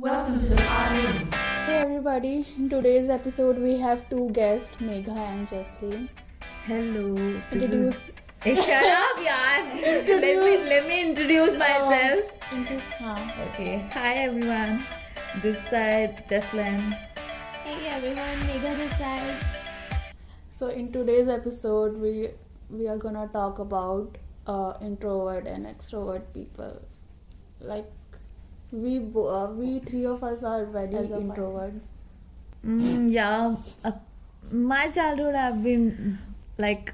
Welcome to the Pod Hey everybody, in today's episode we have two guests, Megha and Jesslyn. Hello. Introduce is. Hey, shut up, yaar. let me let me introduce myself. intro- हाँ. Okay. Hi everyone. This side, Jesslyn. Hey everyone, Megha this side. So in today's episode we we are gonna talk about uh, introvert and extrovert people. Like we bo- uh, we three of us are very As introvert. Mm, yeah. Uh, my childhood, I've been like,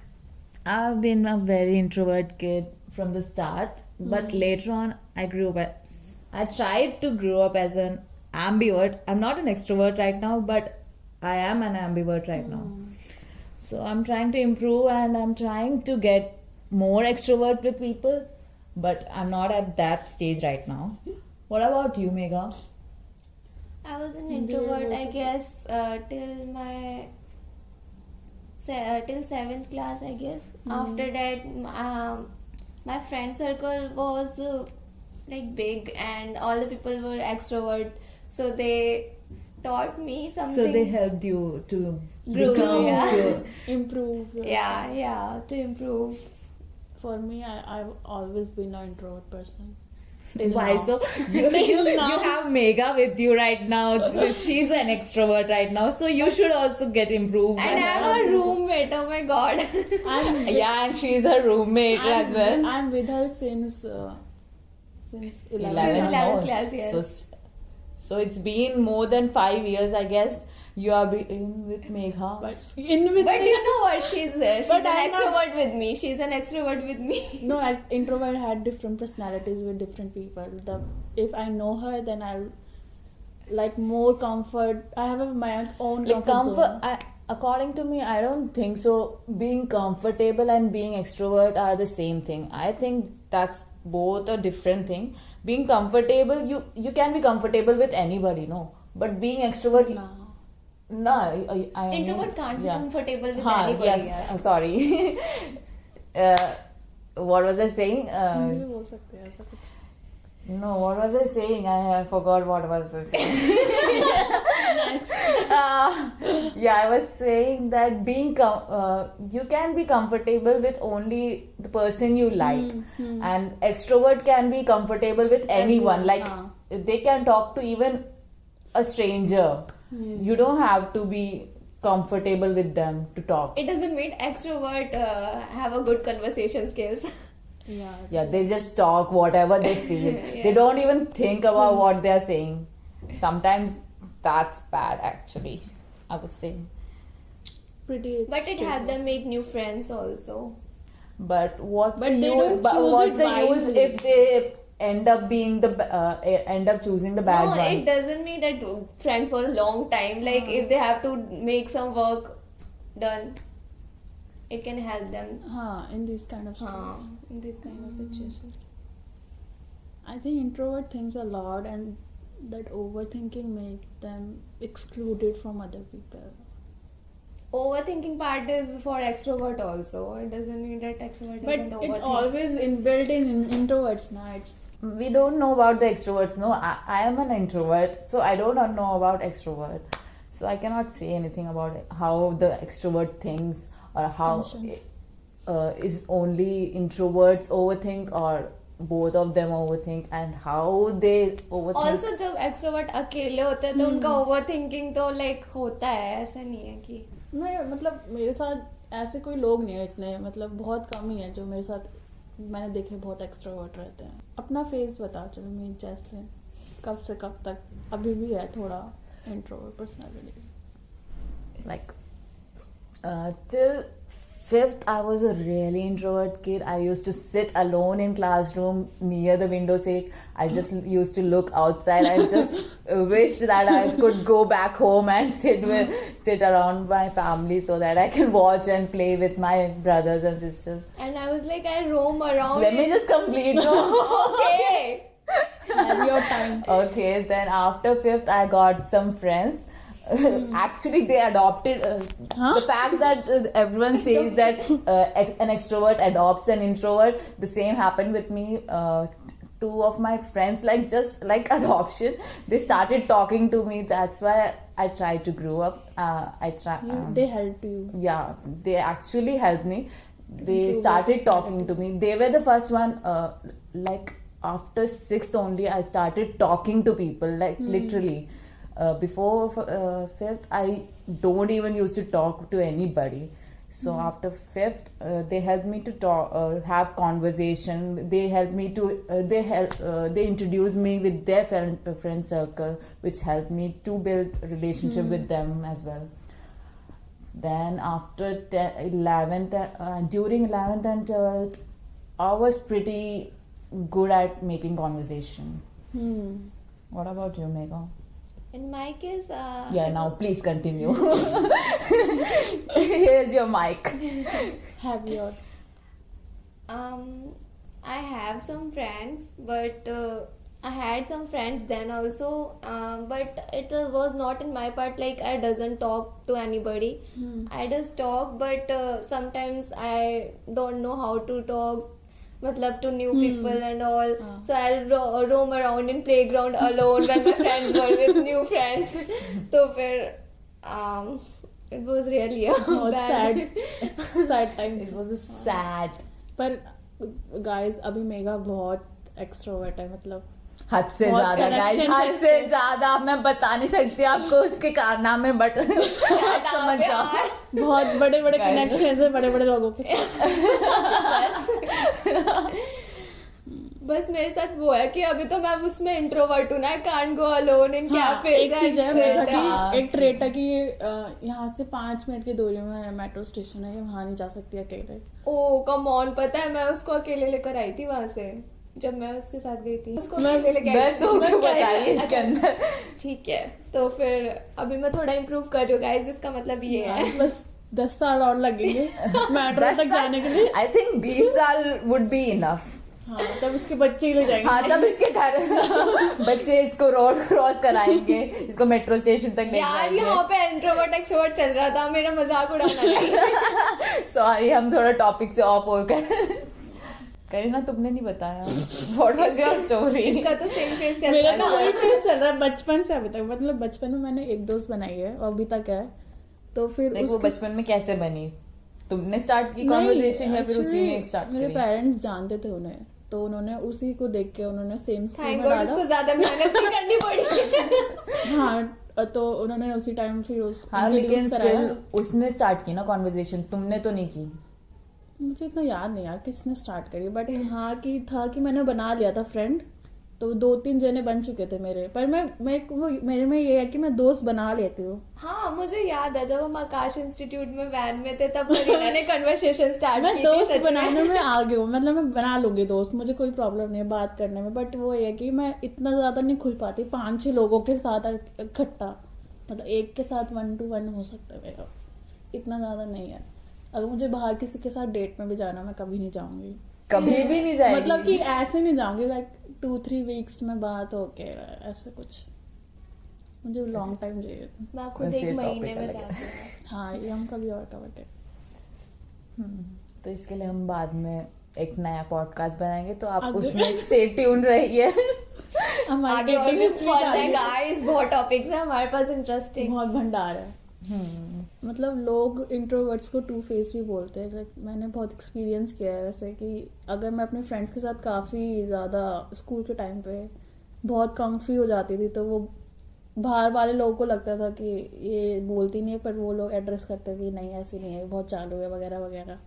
I've been a very introvert kid from the start. But later on, I grew up as. I tried to grow up as an ambivert. I'm not an extrovert right now, but I am an ambivert right now. So I'm trying to improve and I'm trying to get more extrovert with people, but I'm not at that stage right now. What about you, Megha? I was an introvert, I guess, uh, till my uh, till seventh class, I guess. Mm. After that, um, my friend circle was uh, like big, and all the people were extrovert, so they taught me something. So they helped you to Grow, become yeah. to improve. Yourself. Yeah, yeah, to improve. For me, I, I've always been an introvert person. Why now. so you, you, you have Megha with you right now. She's an extrovert right now, so you should also get improved. And I'm a roommate. Oh my god. I'm yeah, and she's a roommate I'm, as well. I'm with her since uh, since 11. 11 11th class, yes. So, so it's been more than five years, I guess. You are be- in with Megha. But in with But me, you know what? She's uh, she's But an I'm not- extrovert with me. She's an extrovert with me. no, I, introvert had different personalities with different people. The if I know her, then I'll like more comfort. I have a, my own like comfort, comfort zone. I, according to me i don't think so being comfortable and being extrovert are the same thing i think that's both a different thing being comfortable you you can be comfortable with anybody no but being extrovert no. No, I, I introvert mean, can't yeah. be comfortable with huh, anybody. Yes, yeah. I'm sorry. uh, what was I saying? Uh, no, what was I saying? I, I forgot what was I saying. uh, yeah, I was saying that being com- uh, you can be comfortable with only the person you like, and extrovert can be comfortable with anyone. Everyone, Like हाँ. they can talk to even a stranger. You don't have to be comfortable with them to talk. It doesn't mean extrovert uh, have a good conversation skills. yeah. Yeah, they just talk whatever they feel. They don't even think about what they're saying. Sometimes that's bad, actually. I would say. Pretty. but it stable. helped them make new friends also. But what's But the they use? don't but choose what's it the use if they end up being the uh, end up choosing the bad no, one? it doesn't mean that friends for a long time. Like if they have to make some work done, it can help them. Huh, in these kind of Huh, situations. in this kind of situations. I think introvert thinks a lot, and that overthinking make them excluded from other people. Overthinking part is for extrovert also. It doesn't mean that extrovert But doesn't it's always inbuilt in in introverts now. We don't know about the extroverts. No, I, I am an introvert, so I do not know about extrovert. So I cannot say anything about it, how the extrovert thinks or how uh, is only introverts overthink or both of them overthink and how they overthink. Also जब extrovert अकेले होते हैं तो उनका over thinking तो like होता है ऐसा नहीं है कि मैं मतलब मेरे साथ ऐसे कोई लोग नहीं है इतने मतलब बहुत कम ही है जो मेरे साथ मैंने देखे बहुत एक्सट्रोवर्ट रहते हैं। अपना फेस बता चलो मैं जैसलिन कब से कब तक अभी भी है थोड़ा introvert personality like uh, till fifth, I was a really introvert kid. I used to sit alone in classroom near the window seat. I just used to look outside. I just wished that I could go back home and sit with sit around my family so that I can watch and play with my brothers and sisters. And I was like, I roam around. Let me just complete. okay. Your time. Okay, then after fifth, I got some friends actually they adopted uh, the fact that uh, everyone says that uh, an extrovert adopts an introvert. The same happened with me uh, two of my friends like just like adoption. They started talking to me. That's why i tried to grow up. Uh, i try um, they helped you. yeah they actually helped me. They started talking to me. They were the first one uh, like after sixth only i started talking to people like literally uh, before uh, fifth i don't even used to talk to anybody. So after fifth uh, they helped me to talk uh, have conversation. They helped me to uh, they help uh, they introduced me with their friend, friend circle which helped me to build relationship with them as well. Then after 10, 11th uh, during 11th and 12th i was pretty good at making conversation. Hmm. what about you megha In my case, uh, yeah now please continue here's your mic Have your. um, I have some friends, but uh, I had some friends then also, um, but it was not in my part. Like I doesn't talk to anybody. I just talk, but uh, sometimes I don't know how to talk. Matlab to new people and all so i'll ro- roam around in playground alone when my friends were with new friends so फिर um it was really a बहुत bad sad sad time it was a sad पर guys अभी mega बहुत extrovert है मतलब हद से ज़्यादा गाइस हद से ज़्यादा। मैं बता नहीं सकती आपको उसके कारनामे बट समझ जाओ। बहुत बड़े बड़े कनेक्शन है बड़े बड़े लोगों के बस मेरे साथ वो है कि अभी तो मैं उसमें इंट्रोवर्ट हूँ ना कान गो अलोन इन कैफ़े एक चीज़ है हाँ। की एक ट्रेट है कि यहाँ से पाँच मिनट की दूरी में मेट्रो स्टेशन है वहाँ नहीं जा सकती अकेले। ओ कम ऑन पता है मैं उसको अकेले लेकर आई थी वहाँ से। जब मैं उसके साथ गई थी। उसको मैं- दर्द। हो क्यों क्या- बताइए इसके अच्छा, अंदर। ठीक है तो फिर अभी मैं थोड़ा इम्प्रूव कर रही हूँ गाइस इसका मतलब ये है बस दस साल और लगेंगे मेट्रो तक जाने के लिए। आई थिंक बीस साल वुड बी इनफ हाँ तब इसके बच्चे ही ले जाएँगे। हाँ तब इसके घर बच्चे इसको रोड क्रॉस कराएँगे इसको मेट्रो स्टेशन तक ले यार यहाँ पे इंट्रोवर्ट एक्सट्रोवर्ट चल रहा था मेरा मज़ाक उड़ाना सॉरी हम थोड़ा टॉपिक से ऑफ़ हो गए करीना तुमने नहीं बताया। व्हाट वाज योर स्टोरी इसका तो सेम फेस चल मेरा रहा तो है। वही फ़ेज़ चल रहा है बचपन से अभी तक। मतलब बचपन में मैंने एक दोस्त बनाई है और अभी तक है। तो फिर वो उसके- बचपन में कैसे बनी? तुमने स्टार्ट की कॉन्वर्सेशन या फिर उसी ने स्टार्ट मेरे पेरेंट्स जानते थे उन्हें तो उन्होंने उसी को देख के उन्होंने सेम स्कूल में डाला। उसको ज़्यादा मेहनत नहीं करनी पड़ी। हाँ तो उन्होंने उसी टाइम फिर उस हाँ लेकिन स्टिल उसने स्टार्ट की ना कॉन्वर्सेशन तुमने तो नहीं की। मुझे इतना याद नहीं यार किसने स्टार्ट करी बट हाँ कि था कि मैंने बना लिया था फ्रेंड तो दो तीन जने बन चुके थे मेरे पर मैं मैं मेरे में ये है कि मैं दोस्त बना लेती हूँ। हाँ मुझे याद है जब हम आकाश इंस्टीट्यूट में वैन में थे तब करीना ने कन्वर्सेशन स्टार्ट मैं की दोस्त बनाने में। में आ गई हूँ मतलब मैं बना लूँगी दोस्त मुझे कोई प्रॉब्लम नहीं है बात करने में बट वो ये है कि मैं इतना ज़्यादा नहीं खुल पाती पाँच छह लोगों के साथ इकट्ठा मतलब एक के साथ वन टू वन हो सकता है मेरा इतना ज़्यादा नहीं है। अगर मुझे बाहर किसी के साथ डेट में भी जाना मैं कभी नहीं जाऊँगी। कभी भी नहीं जाएगी। मतलब कि ऐसे नहीं जाऊँगी लाइक टू थ्री वीक्स में बात होके ऐसे कुछ। मुझे लॉन्ग टाइम चाहिए। मैं खुद एक महीने में जाती हूँ। हाँ। ये हम कभी और कवर करें। हम्म, तो इसके लिए हम बाद में एक नया पॉडकास्ट बनाएँगे तो आप उसमें स्टे ट्यून रहिए। हमारी है है। बहुत टॉपिक्स है हमारे पास इंटरेस्टिंग बहुत भंडार है। हम्म, मतलब लोग इंट्रोवर्ट्स को टू फेस भी बोलते हैं। Like, मैंने बहुत एक्सपीरियंस किया है वैसे कि अगर मैं अपने फ्रेंड्स के साथ काफ़ी ज़्यादा स्कूल के टाइम पे बहुत कम्फी हो जाती थी तो वो बाहर वाले लोगों को लगता था कि ये बोलती नहीं है पर वो लोग एड्रेस करते थे नहीं ऐसी नहीं है बहुत चालू है वगैरह वगैरह।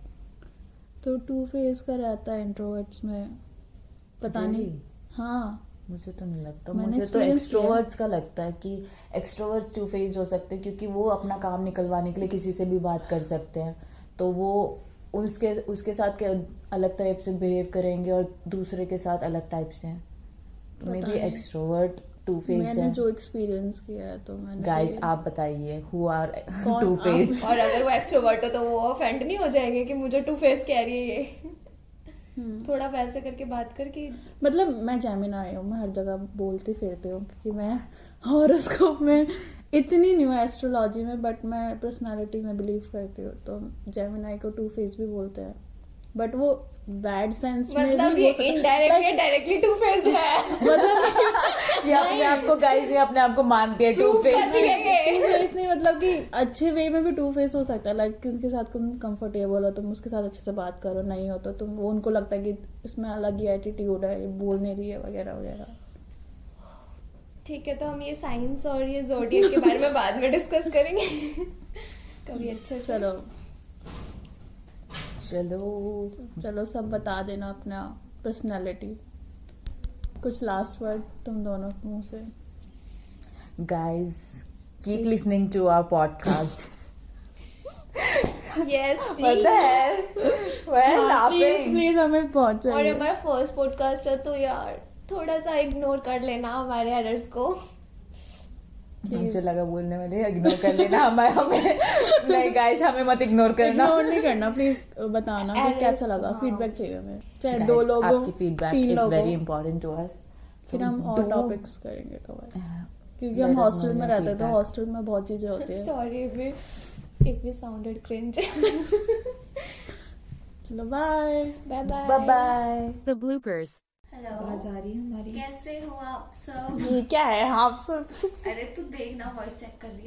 तो टू फेस का रहता है इंट्रोवर्ट्स में। पता नहीं। हाँ। मुझे तो नहीं लगता। मुझे तो एक्सट्रोवर्ट्स का लगता है कि एक्सट्रोवर्ट्स टू फेस्ड हो सकते हैं क्योंकि वो अपना काम निकलवाने के लिए किसी से भी बात कर सकते हैं। तो वो उसके उसके साथ के अलग टाइप से बिहेव करेंगे और दूसरे के साथ अलग टाइप से तो maybe extrovert two faced मैंने है। जो एक्सपीरियंस किया है तो मैंने गाइस तो- आप बताइए हु आर टू? फेस्ड और अगर वो एक्सट्रोवर्ट हो तो वो ऑफेंड नहीं हो जाएँगे कि मुझे टू फेस कह रही है ये। थोड़ा वैसे करके बात करके मतलब मैं जैमिना आई हूँ मैं हर जगह बोलती फिरती हूँ क्योंकि मैं हॉरोस्कोप में इतनी न्यू एस्ट्रोलॉजी में बट मैं पर्सनालिटी में बिलीव करती हूँ। तो जैमिनाई को टू फेस भी बोलते हैं। बट वो बैड सेंस में मतलब ये इनडायरेक्टली डायरेक्टली टू फेस्ड है? मतलब ये अपने आप को गाइस ये अपने आप को मानती है टू फेस टू फेस नहीं मतलब कि अच्छे वे में भी टू फेस हो सकता है। लाइक किसके साथ तुम कंफर्टेबल हो तुम उसके साथ अच्छे से बात करो नहीं हो तो तुम वो उनको लगता है कि इसमें अलग ही एटीट्यूड है ये बोल नहीं रही है वगैरह वगैरह। ठीक है तो हम ये साइंस और ये जोडियक के बारे में बाद में डिस्कस करेंगे। कभी अच्छे चलो। चलो चलो सब बता देना अपना पर्सनालिटी कुछ लास्ट वर्ड तुम दोनों के मुँह से। Guys keep listening to our podcast. Yes what the please hell? Please laughing? Please हमें और पहुंचाइए हमारा फ़र्स्ट पॉडकास्ट है तो यार थोड़ा सा इग्नोर कर लेना हमारे एडर्स को। मुझे लगा बोलने वाले इग्नोर कर लेना हमें हमें नहीं गाइस हमें मत इग्नोर करना। इग्नोर नहीं करना प्लीज़ बताना कि कैसा लगा। फीडबैक चाहिए हमें। चाहे दो लोगों आपकी feedback is very important to us फिर हम और टॉपिक्स करेंगे कवर। क्योंकि हम हॉस्टल में रहते हैं तो हॉस्टल में बहुत चीज़ें होती है। Sorry if we if we sounded cringe चलो bye bye bye bye The bloopers. Hello आवाज़ आ रही है हमारी? कैसे हो आप सब? ये क्या है? आप सब? अरे तू देखना वॉइस चेक कर रही